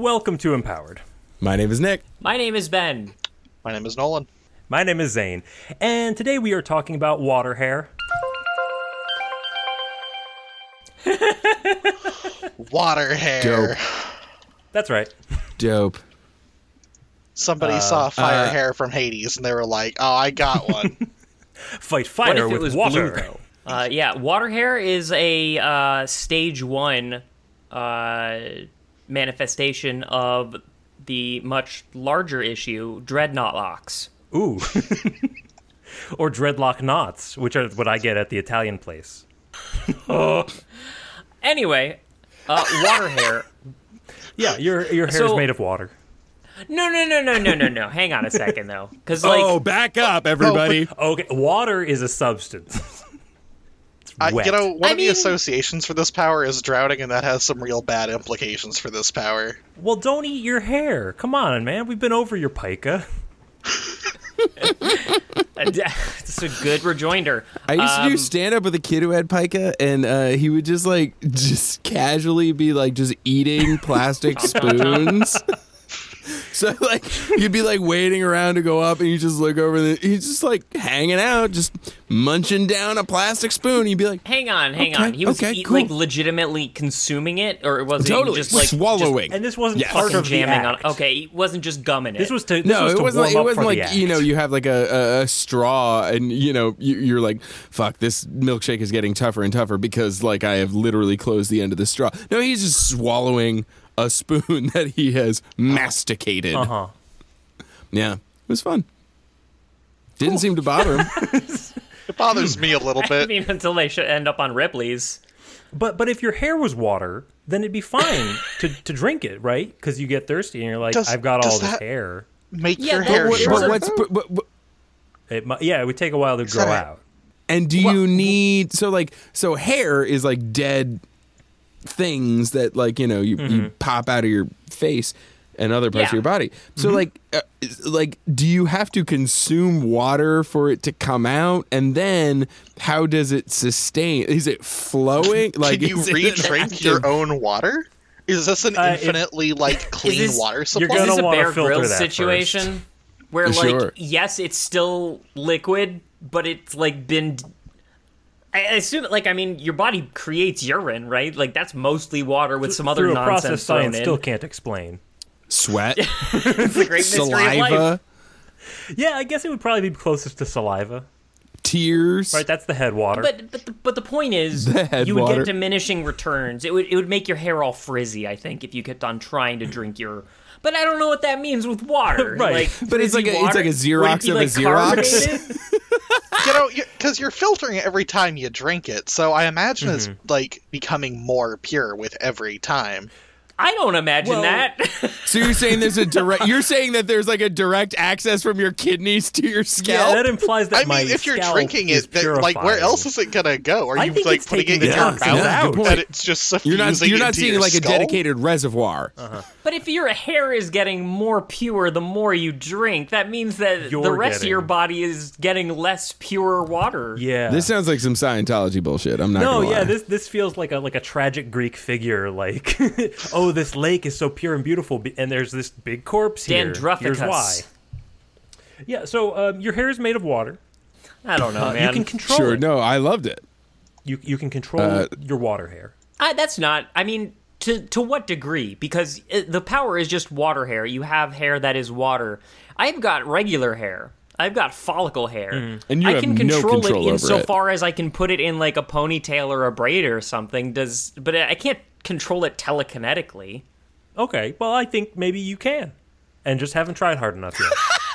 Welcome to Empowered. My name is Nick. My name is Ben. My name is Nolan. My name is Zane, and today we are talking about water hair. Water hair. Dope. That's right. Dope. Somebody saw fire hair from Hades and they were like, "Oh, I got one." Fight What fire if it with was water. blue though? Uh, yeah, water hair is a uh, stage one uh, manifestation of the much larger issue, dreadnought locks. Ooh. or dreadlock knots, which are what I get at the Italian place. Anyway, uh, water hair. Yeah, your your hair is made of water. No, no, no, no, no, no, no. Hang on a second though, because like oh, back up, everybody. Okay, water is a substance. it's I, wet. you know, one I of the associations for this power is drowning, and that has some real bad implications for this power. well, don't eat your hair. Come on, man. We've been over your pica. it's a good rejoinder. I used to Um, do stand up with a kid who had pica, and uh, he would just like just casually be like just eating plastic spoons. so like you'd be like waiting around to go up, and you just look over, and he's just like hanging out, just munching down a plastic spoon. You'd be like, Hang on, hang Okay, on. He was okay, eat- cool. like legitimately consuming it, or it was it totally just like swallowing. And this wasn't Yes. part fucking of the jamming on? act. Okay, he wasn't just gumming it. This was to this no, was it to wasn't. warm Like, it wasn't like you know you have like a, a, a straw, and you know you, you're like, fuck, this milkshake is getting tougher and tougher because like I have literally closed the end of the straw. No, he's just swallowing a spoon that he has masticated. Uh huh. Yeah, it was fun. Didn't seem to bother him. It bothers me a little bit. I bit. mean, until they should end up on Ripley's. But but if your hair was water, then it'd be fine to, to drink it, right? Because you get thirsty and you're like, Does- I've got all this hair. Make Yeah, your hair what- short. but what's but, but, but- It yeah, it would take a while to grow out. and do you need so like so hair is like dead things that like you know you, you pop out of your face and other parts of your body so like uh, like do you have to consume water for it to come out and then how does it sustain is it flowing like Can you is it an re-drink your own water? Is this an Uh, it- infinitely like clean this- water you're supply? gonna Is this a Bear filter Grylls that situation where, like, Sure. yes, it's still liquid, but it's like been. I I assume, like, I mean, your body creates urine, right? Like, that's mostly water with some other Through a nonsense process thrown science in. still can't explain. sweat it's the great mystery of life. saliva Yeah, I guess it would probably be closest to saliva. tears Right, that's the head water. But but the, but the point is, The head you would water. get diminishing returns. It would it would make your hair all frizzy. I think if you kept on trying to drink your. But I don't know what that means with water. Right. Like, But it's frizzy like a- it's water? like a Xerox Would it be, of a like, Xerox. carbonated? know, because you're filtering it every time you drink it, so I imagine it's mm-hmm. like becoming more pure with every time. I don't imagine Well- that. so you're saying there's a direct you're saying that there's like a direct access from your kidneys to your yeah, scalp that implies that I my mean, if you're drinking it, that, like where else is it gonna go? Are you like putting it in your toxins mouth out. And it's just suffusing You're not you're not seeing your like a dedicated reservoir. Uh-huh. but if your hair is getting more pure the more you drink, that means that the You're rest of your body is getting less pure water. Yeah. This sounds like some Scientology bullshit. I'm not no, gonna yeah, this this feels like a like a tragic Greek figure. Like, oh, this lake is so pure and beautiful, and there's this big corpse here. Here's Dandruficus. why. Yeah, so um, your hair is made of water. I don't know, Uh, man. you can control sure, it. no, I loved it. You you can control Uh, your water hair. I, that's not. I mean, to to what degree? Because it, the power is just water hair. You have hair that is water. I've got regular hair. I've got follicle hair. Mm. And you I have can no control, control it over insofar as I can put it in like a ponytail or a braid or something. Does but I can't control it telekinetically. Okay, well, I think maybe you can, and just haven't tried hard enough yet.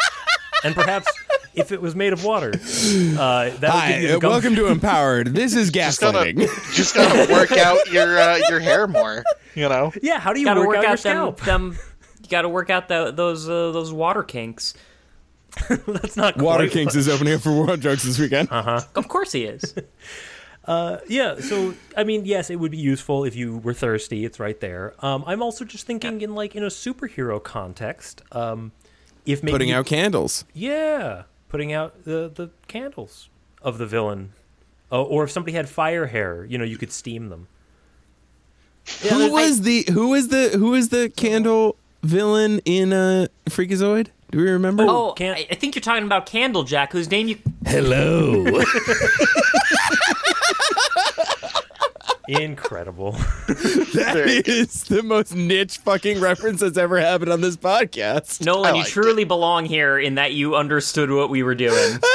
and perhaps if it was made of water, uh, that would give Hi, you the uh, gum- welcome to Empowered. This is Just gotta, gaslighting. just gotta work out your uh, your hair more. You know, Yeah, how do you Got to work, work, out, your out them. scalp? them you got to work out the, those uh, those water kinks. That's not good. Water kinks Kings is opening up for World Drugs this weekend. Uh huh. Of course he is. Yeah, so I mean, yes, it would be useful if you were thirsty. It's right there. Um, I'm also just thinking in like in a superhero context. Um, if maybe Putting you- out candles. yeah, putting out the the candles of the villain, uh, or if somebody had fire hair, you know, you could steam them. Yeah, who there's- was the who was the who was the candle villain in uh Freakazoid? Do we remember? Oh, can't- I, I think you're talking about Candlejack, whose name you. hello. incredible. that is the most niche fucking reference that's ever happened on this podcast. Nolan, I you liked truly belong here in that you understood what we were doing.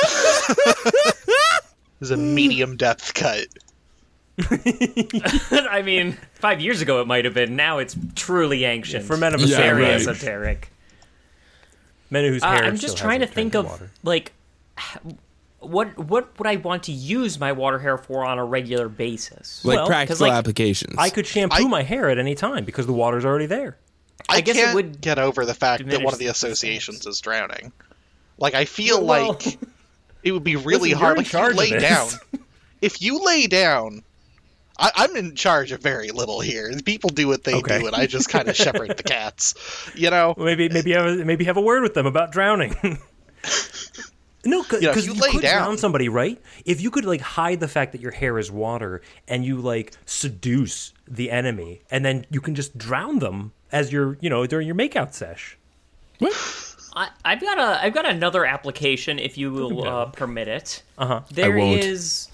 This is a medium depth cut. I mean, five years ago it might have been. Now it's truly ancient. For men of a Yeah, very right. esoteric. Men whose Uh, hair I'm still just trying to think of water. like what what would I want to use my water hair for on a regular basis? Like Well, 'cause, practical like, applications. I could shampoo I- my hair at any time because the water's already there. I, guess it can't would get over the fact that one of the the associations is drowning. Like I feel Well- like it would be really Listen, hard. you're Like if you lay down, if you lay down, I, I'm in charge of very little here. People do what they Okay. do, and I just kind of shepherd the cats. You know, Maybe maybe have a, maybe have a word with them about drowning. no, because Yeah, if you, you lay could down- drown somebody, right? If you could like hide the fact that your hair is water and you like seduce the enemy, and then you can just drown them as your you know during your makeout sesh. I, I've got a I've got another application if you will uh, permit it. Uh huh. There won't. is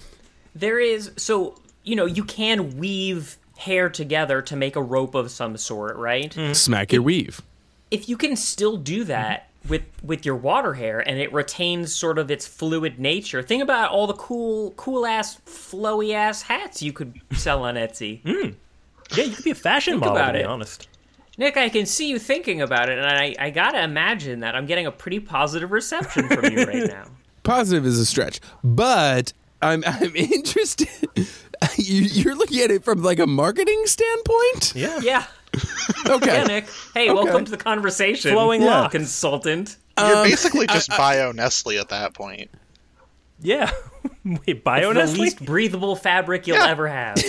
there is so you know you can weave hair together to make a rope of some sort, right? Smack your weave. If you can still do that with with your water hair and it retains sort of its fluid nature, think about all the cool cool ass flowy ass hats you could sell on Etsy. Hmm. Yeah, you could be a fashion model. about to be it. honest. Nick, I can see you thinking about it, and I, I gotta imagine that I'm getting a pretty positive reception from you right now. Positive is a stretch, but I'm I'm interested. You, you're looking at it from like a marketing standpoint. Yeah. Yeah, Okay. yeah, Nick. Hey, welcome to the conversation, Flowing Yeah. locks. consultant. you're Um, basically just bio Nestle at that point. Yeah. Wait, bio the Nestle? least breathable fabric you'll Yeah. ever have.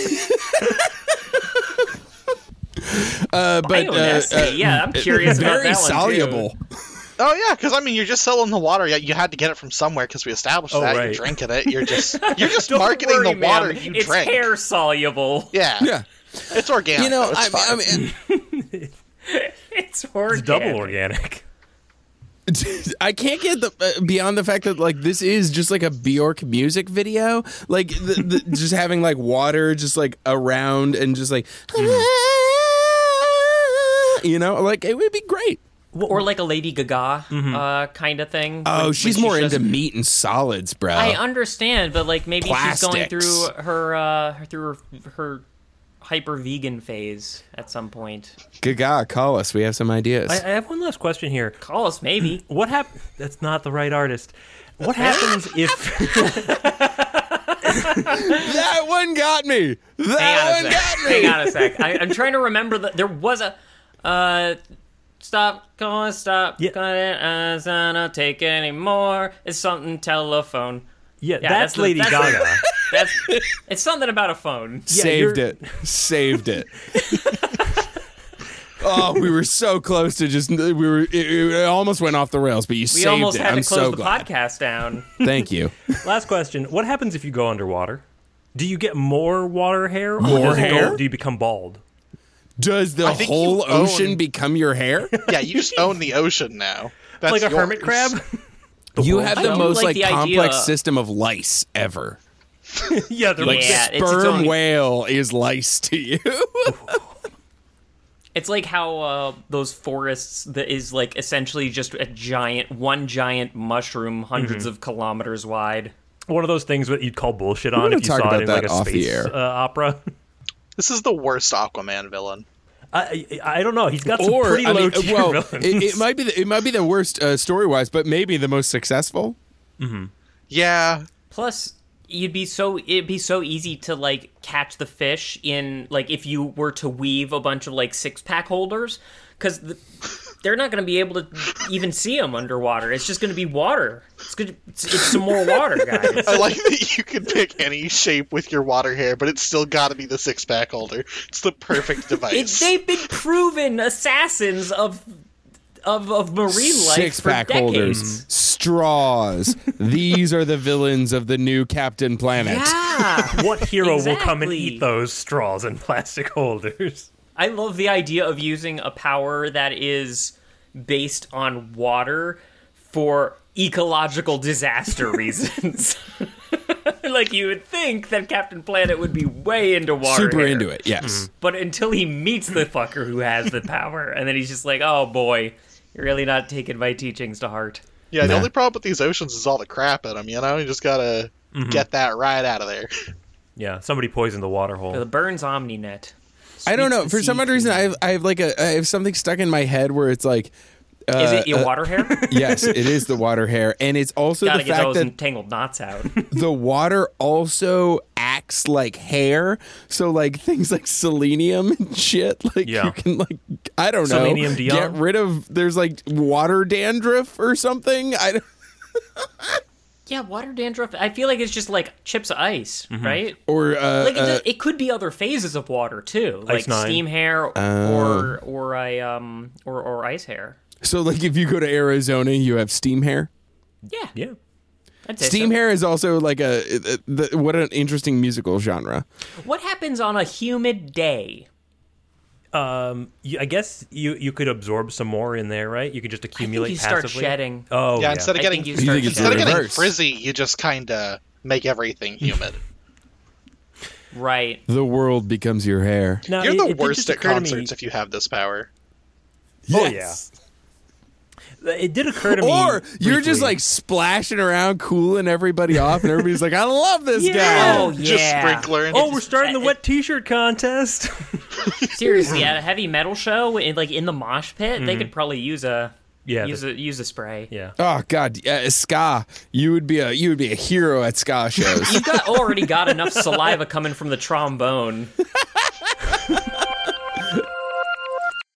Uh, but Bio uh, Nestle. uh, yeah, I'm curious about very that one, too. soluble. Oh yeah, because I mean, you're just selling the water. Yeah, you had to get it from somewhere because we established Oh, that. right. You're drinking it. You're just you're just Don't marketing worry, the water ma'am. you it's drink. hair soluble. Yeah, Yeah. It's organic. You know, it's I, fine. I mean, It's organic. It's double organic. I can't get the uh, beyond the fact that like this is just like a Bjork music video, like the, the, just having like water just like around and just like you know, like it would be great. Or like a Lady Gaga uh, kind of thing. Oh, when- she's when more just- into meat and solids, bro. I understand, but like maybe she's going through her uh, through her, her hyper vegan phase at some point. Good Gaga, call us. We have some ideas. I, I have one last question here. Call us, maybe. What happened? That's not the right artist. What happens if that one got me. Hang That on one a got me. Hang on a sec. I, I'm trying to remember that there was a. Uh, stop calling. Stop Yeah. calling. Uh, it's not take anymore. It's something telephone. yeah, Yeah, that's, that's the- Lady that's the- Gaga. That's. it's something about a phone. Saved you're- it. Saved it. oh, we were so close to just we were it, it almost went off the rails, but you We saved almost it. had I'm to close so the glad. podcast down. Thank you. Last question: What happens if you go underwater? Do you get more water hair? Or More does it go- hair? do you become bald? Does the I think whole you own- ocean become your hair? yeah, you just own the ocean now. That's like a yours. hermit crab? you have I the do most like like, the complex idea- system of lice ever. yeah, they're like Yeah, it's its Sperm own- whale is lice to you. It's like how uh, those forests that is like essentially just a giant, one giant mushroom, 100s Mm-hmm. of kilometers wide. one of those things that you'd call bullshit on if you saw about it in like a off the space air. Uh, opera. This is the worst Aquaman villain. I, I I don't know. He's got some or pretty I low mean, tier well, villains. it, it might be the, it might be the worst uh, story wise, but maybe the most successful. Yeah, Plus, you'd be so it'd be so easy to like catch the fish in like if you were to weave a bunch of like six pack holders because the, they're not going to be able to even see them underwater. It's just going to be water. It's good. It's, it's some more water, guys. I like that you can pick any shape with your water hair, but it's still got to be the six pack holder. It's the perfect It, device. they've been proven assassins of of of marine life Six for pack decades. holders straws. These are the villains of the new Captain Planet. Yeah. What hero will come and eat those straws and plastic holders? I love the idea of using a power that is based on water for ecological disaster reasons. like you would think that Captain Planet would be way into water. Super hair. into it, yes. Mm-hmm. But until he meets the fucker who has the power, and then he's just like, "Oh boy, you're really not taking my teachings to heart." Yeah, the only problem with these oceans is all the crap in them. You know, you just gotta get that right out of there. Yeah, somebody poisoned the water hole. The Burns OmniNet. I don't know. For some sea odd reason, I have I have like a I have something stuck in my head where it's like, uh, Is it your uh, water hair? yes, it is the water hair, and it's also Gotta the get fact those that entangled knots out. the water also acts like hair. So like things like selenium and shit, like Yeah. you can like I don't know Selenium get rid of. There's like water dandruff or something. I don't, yeah, water dandruff. I feel like it's just like chips of ice, right? or uh, Like it, uh, it could be other phases of water too, like nine. steam hair Oh. or or a um or or ice hair. so like if you go to Arizona, you have steam hair. Yeah, yeah. I'd Steam so. hair is also like a, uh, the, what an interesting musical genre. What happens on a humid day? Um, you, I guess you you could absorb some more in there, right? You could just accumulate you start shedding. Oh, yeah, yeah. instead of getting think you You start instead of getting frizzy, you just kind of make everything humid. right. The world becomes your hair. Now, You're it- the it worst at occur me- concerts if you have this power. Oh, Yes. It did occur to me. Or you're just like splashing around, cooling everybody off, and everybody's like, "I love this Yeah. guy." Oh Just yeah. sprinkler. Oh, we're starting the wet T-shirt contest. Seriously, at a heavy metal show, in, like in the mosh pit, they could probably use a Mm-hmm. yeah, use the- a use a spray. yeah. Oh God, yeah, ska. You would be a you would be a hero at ska shows. You've got already got enough saliva coming from the trombone